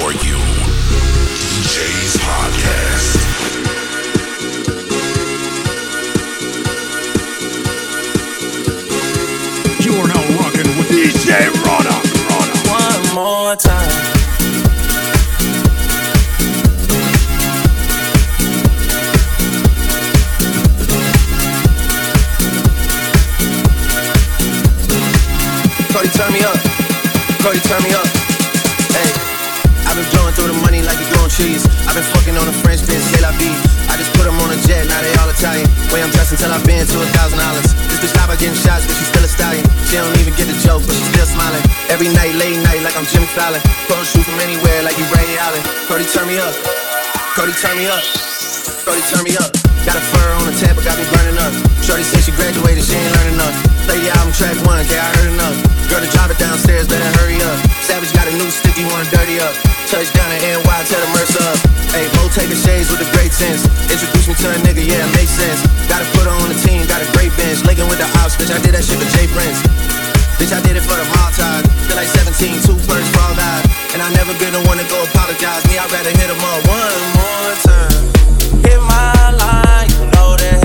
for you. DJ's Podcast. You are now rocking with DJ Rona. One more time. Cheese. I've been fucking on a French bitch, say la vie. I just put them on a jet, now they all Italian. Way I'm dressed until I've been to a thousand dollars. This bitch stop by getting shots, but she's still a stallion. She don't even get the joke, but she's still smiling. Every night, late night, like I'm Jimmy Fallon. Phone shoot from anywhere, like you Ray Allen. Cody, turn me up. Cody, turn me up. Cody, turn me up. Got a fur on the but got me burning up. Shorty said she graduated, she ain't learning enough. Play the album track one, okay, I heard enough. Girl, to drive it downstairs, better hurry up. Savage got a new stick, you wanna dirty up. Touchdown in NY, tell the Mercer up. Hey, Mo taking shades with a great sense. Introduce me to a nigga, yeah, it makes sense. Gotta put her on the team, got a great bench. Linking with the ops, bitch, I did that shit for J. Prince. Bitch, I did it for the Maltese. Feel like 17, two first for all guys. And I never been the one to go apologize. Me, I'd rather hit him up one more time. Hit my line, you know the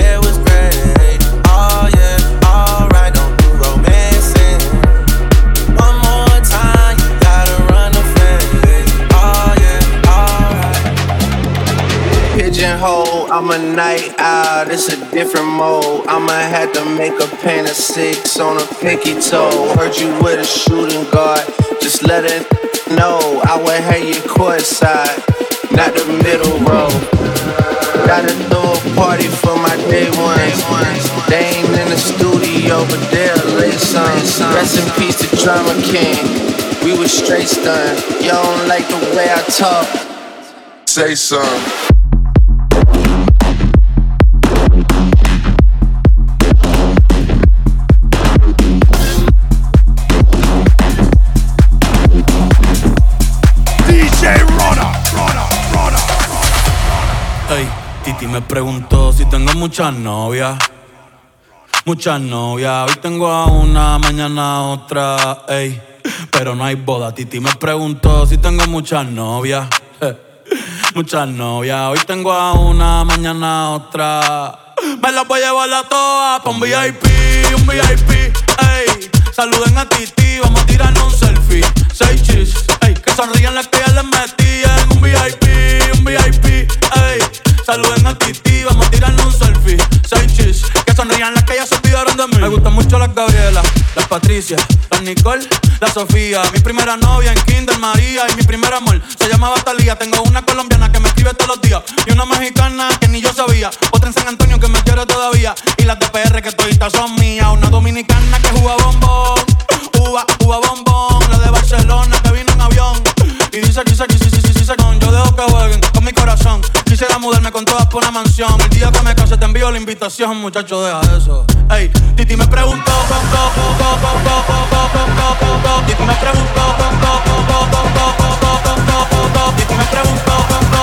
Pigeonhole, I'm a night out, it's a different mode. I'ma have to make a pain of six on a pinky toe. Heard you with a shooting guard, just let it know. I would have you courtside, not the middle row. Gotta throw a party for my day ones. They ain't in the studio, but they'll lay some. Rest in peace to Drama King. We was straight stunned. Y'all don't like the way I talk. Say some. Titi me preguntó si tengo muchas novias. Muchas novias. Hoy tengo a una, mañana a otra. Ey, pero no hay boda. Titi me preguntó si tengo muchas novias. Muchas novias. Hoy tengo a una, mañana a otra. Me las voy a llevar a todas pa' un VIP, un VIP. Ey, saluden a Titi, vamos a tirarnos un selfie. Seis chis, ey, que sonrían las que ya les metían. Un VIP, un VIP. Saluden a Titi, vamos a tirarnos un selfie. Seis chis, que sonrían las que ya se olvidaron de mí. Me gustan mucho las Gabriela, las Patricia, las Nicole, la Sofía. Mi primera novia en Kinder María y mi primer amor se llamaba Talía. Tengo una colombiana que me escribe todos los días y una mexicana que ni yo sabía. Otra en San Antonio que me quiere todavía y las de PR que toditas son mías. Una dominicana que juega bombón, uva, uva bombón. La de Barcelona que vino en avión y dice, dice, dice, dice, dice, dice, con yo dejo que jueguen con mi corazón. Quisiera mudarme con todas por una mansión. El día que me case te envío la invitación, muchacho, deja eso. Ey, Titi me preguntó, Titi me preguntó, Titi me preguntó,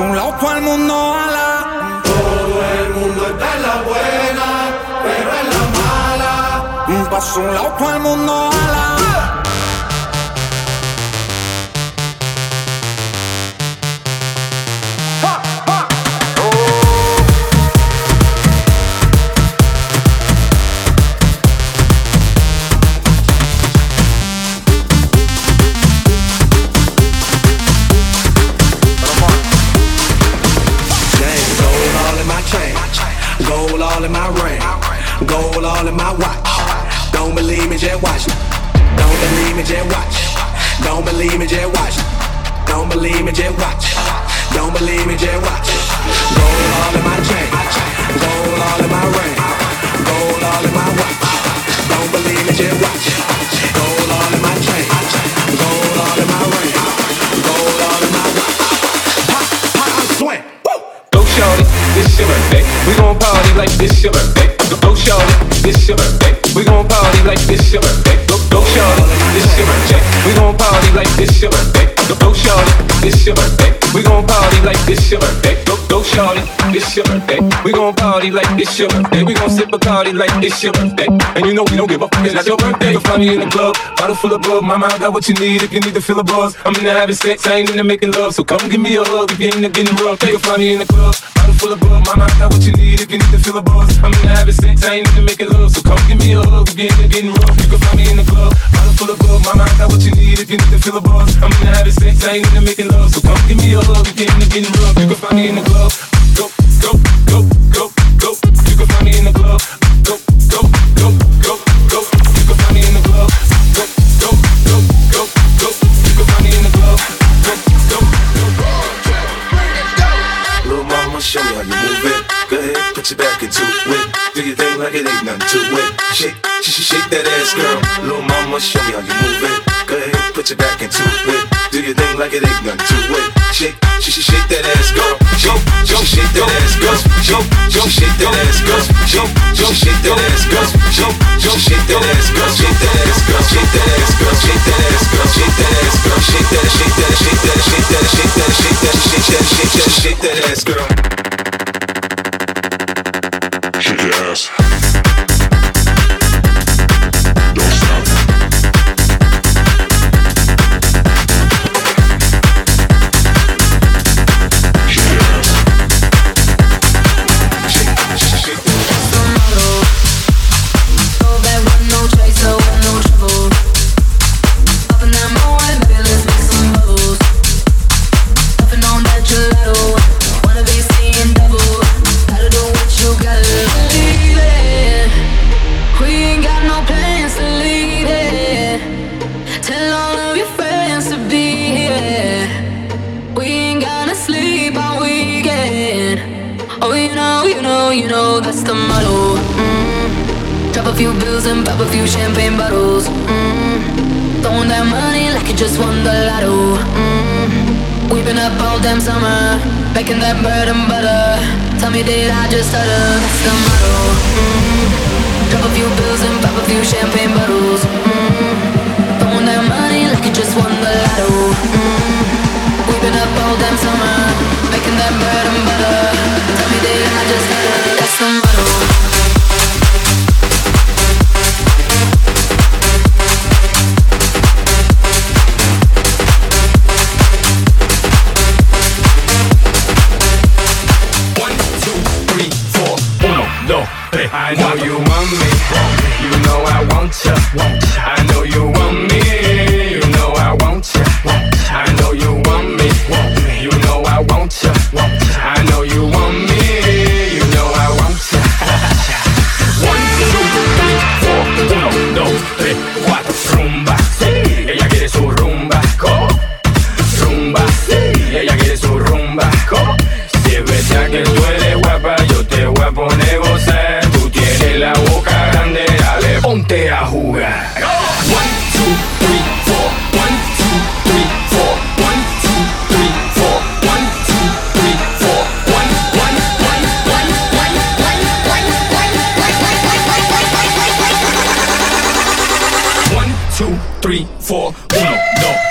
un loco al mundo ala. Todo el mundo está en la buena, pero en la mala. Un Paso un loco al mundo ala. This your birthday. Go, go shorty. This your birthday. We gon' party like this your birthday. Go, go shorty. This your birthday. We gon' party like this your birthday. Go, go shorty. This your birthday. We gon' party like this your birthday. We gon' sip a party like this your birthday. And you know we don't give a fuck. It's not your birthday. You'll find me in the club, bottle full of blood. My mind got what you need. If you need to fill the bars, I'm in the having sex. I ain't into making love. So come give me a hug if you ain't into getting rough. You'll find me in the club bottle full of bug. Mama, I got what you need if you need to feel a buzz. I'm into having sex, I ain't into making love. So come give me a hug you're into getting rough. You can find me in the club, bottle full of bug. Mama, I got what you need if you need to feel a buzz. I'm into having sex, I ain't into making love. So come give me a hug you're into getting rough. You can find me in the club. Go, go, go, go, go. You can find me in the club. your like it ain't nothing to it. Shake, shake, shake that ass, girl. Little mama, show me how you move it. Go ahead, put your back into it. Do your thing like it ain't nothing to it. Shake, shake, shake that ass, girl. Shake, shake, shake that ass, girl. Shake, shake, shake that ass, girl. Shake, shake, shake that ass, girl. Shake, shake, shake that ass, girl. Shake that ass, girl. Shake that ass, girl. Shake that ass, girl. Shake that ass, girl. Shake that, shake that, shake that, shake that, shake that, shake that, shake that, shake that, shake that ass, girl. making that bread and butter. Tell me, did I just utter? That's the motto. Mm-hmm. Drop a few bills and pop a few champagne bottles. Mm-hmm. Throwing that money like you just won the lotto. Mm-hmm. We've been up all damn summer, making that bread and butter. Tell me, did I just utter? That's the motto. uno, uno, dos.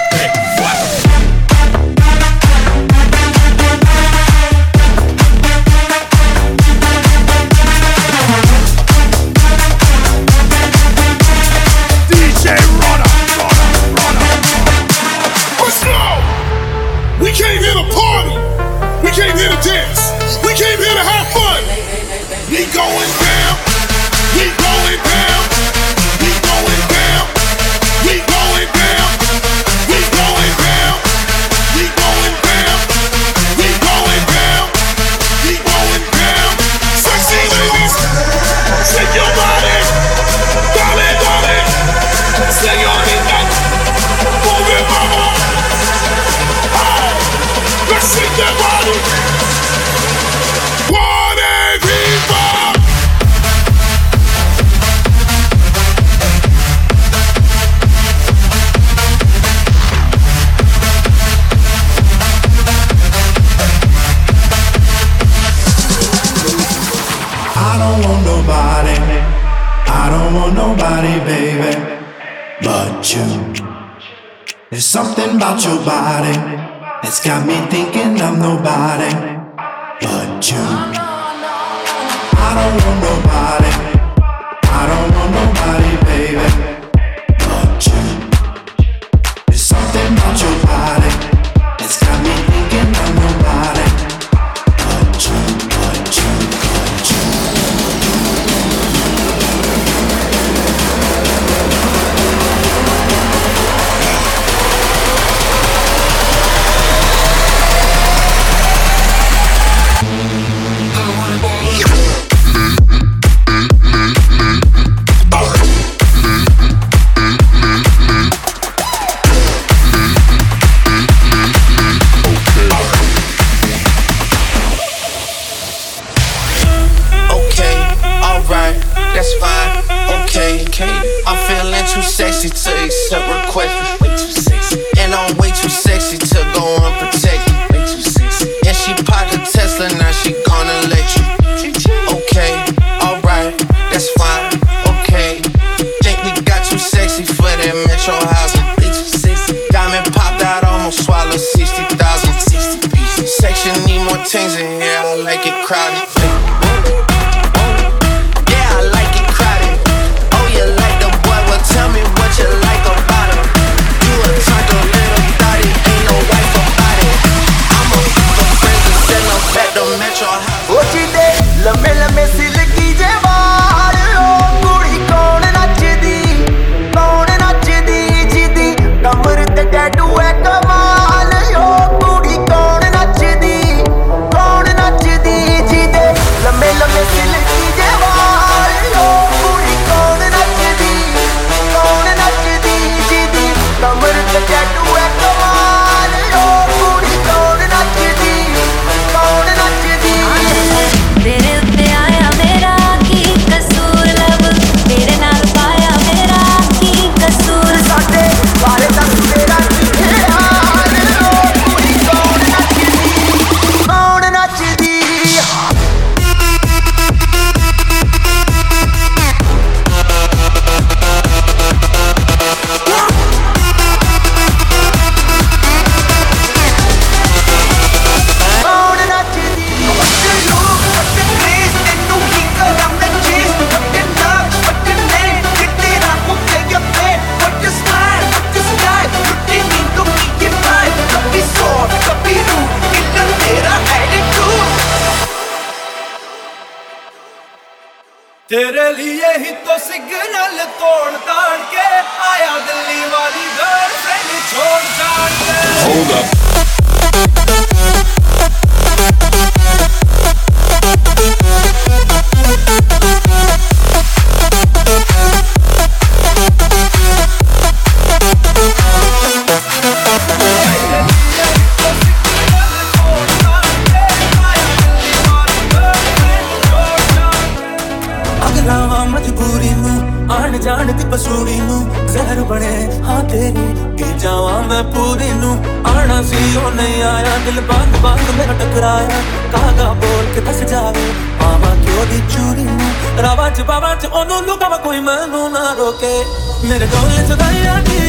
There's something about your body that's got me thinking I'm nobody but you. I don't want nobody. तेरे लिए ही तो signal तोड़ ताड़ के आया दिल्ली वाली girlfriend छोड़ छाड़ के। Hold up. टकराया कागा बोल के थक जावे। मामा क्यों दी चूड़ी रावा च बाबा च ओनू लुकावा कोई मैनू ना रोके। मेरे डोले च दाया दी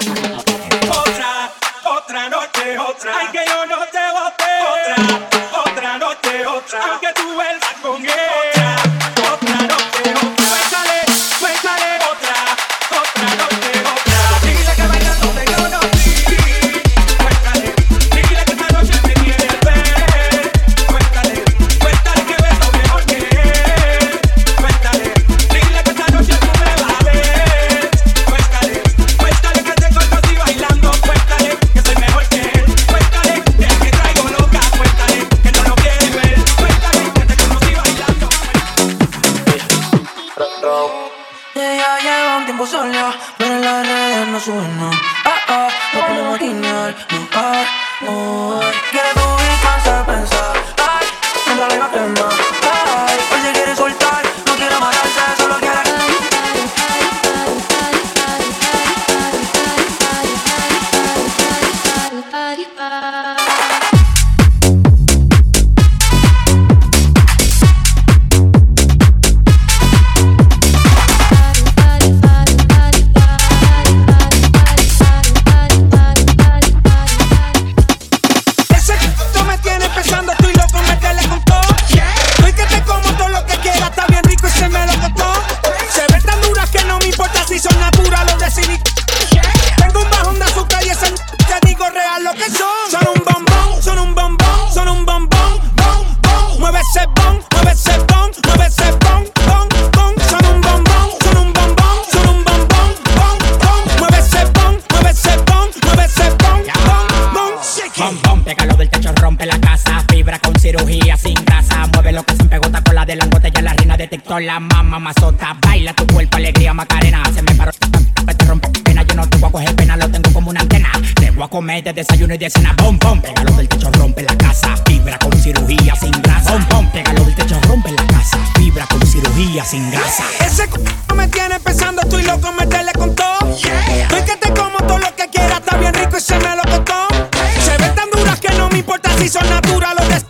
Thank you. la reina detectó la mamá mazota. Baila tu cuerpo, alegría, macarena. Se me paró, te rompe pena. Yo no te voy a coger pena, lo tengo como una antena. Te voy a comer de desayuno y de cena. Bom, bom, pégalo del techo, rompe la casa. Vibra con cirugía sin grasa. Bom, bom, pégalo del techo, rompe la casa. Vibra con cirugía sin grasa. Ese c me tiene pensando, estoy loco, meterle con todo. Yeah. Estoy que te como todo lo que quieras, está bien rico y se me lo costó. Se ve tan duras que no me importa si son naturales o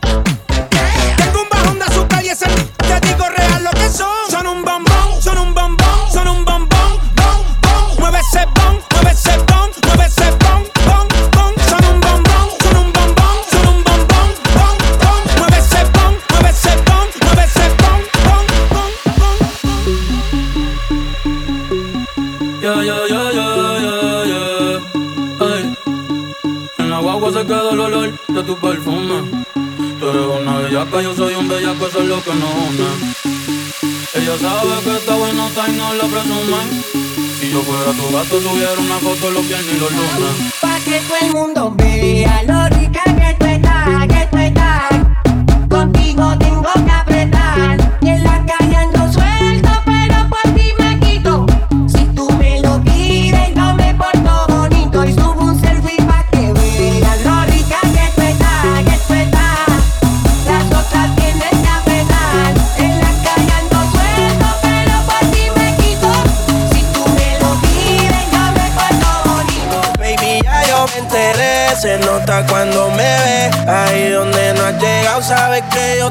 bellaca, yo soy un bellaco, eso es lo que nos une. Ella sabe que está buena está y no la presumen. Si yo fuera tu gato, subiera una foto los viernes y los lunes. Pa' que todo el mundo vea lo rica que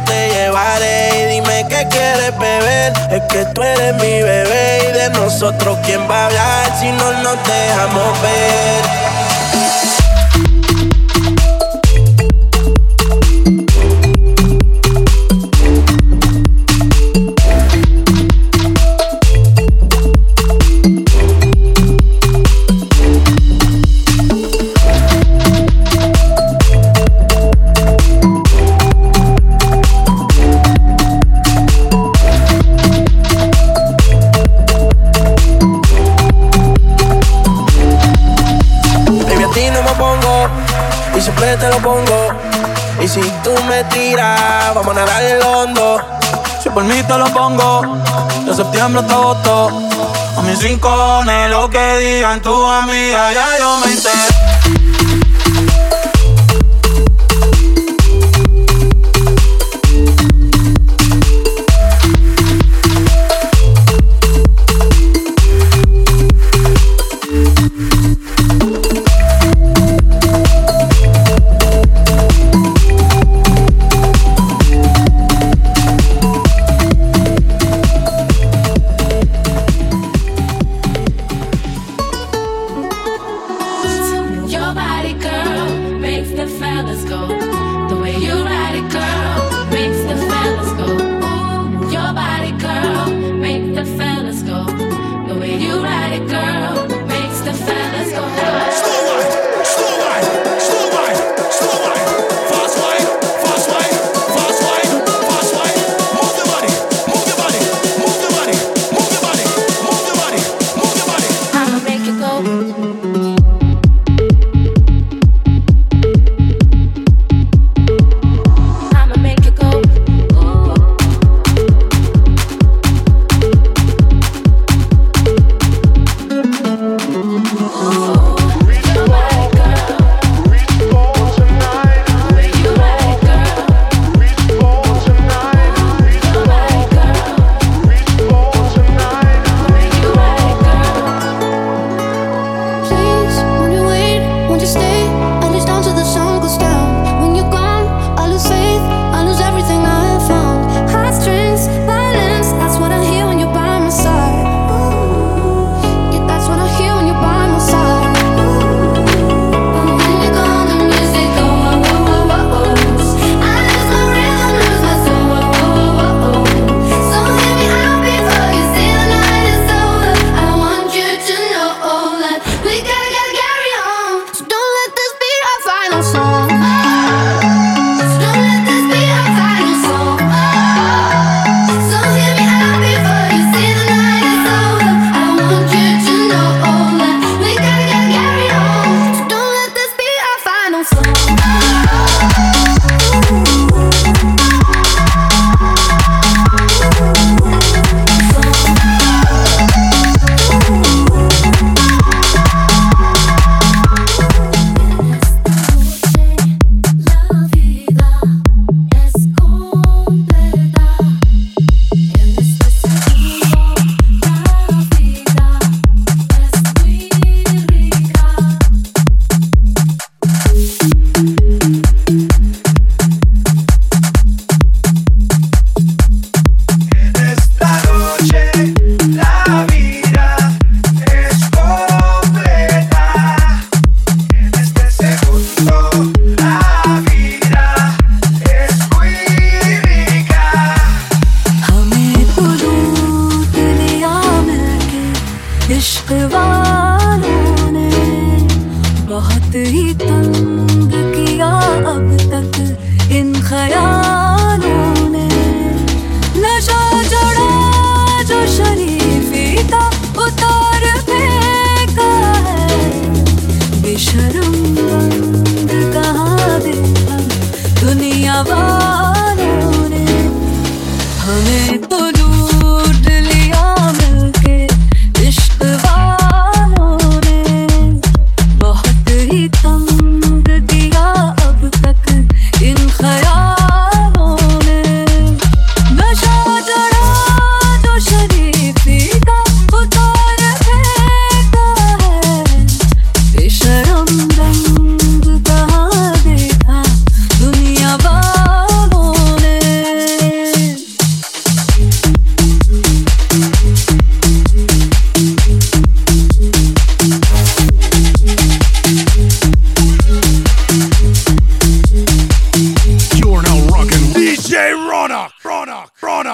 te llevaré. Y dime qué quieres beber. Es que tú eres mi bebé. Y de nosotros, ¿quién va a hablar si no nos dejamos ver? digan tu amiga ya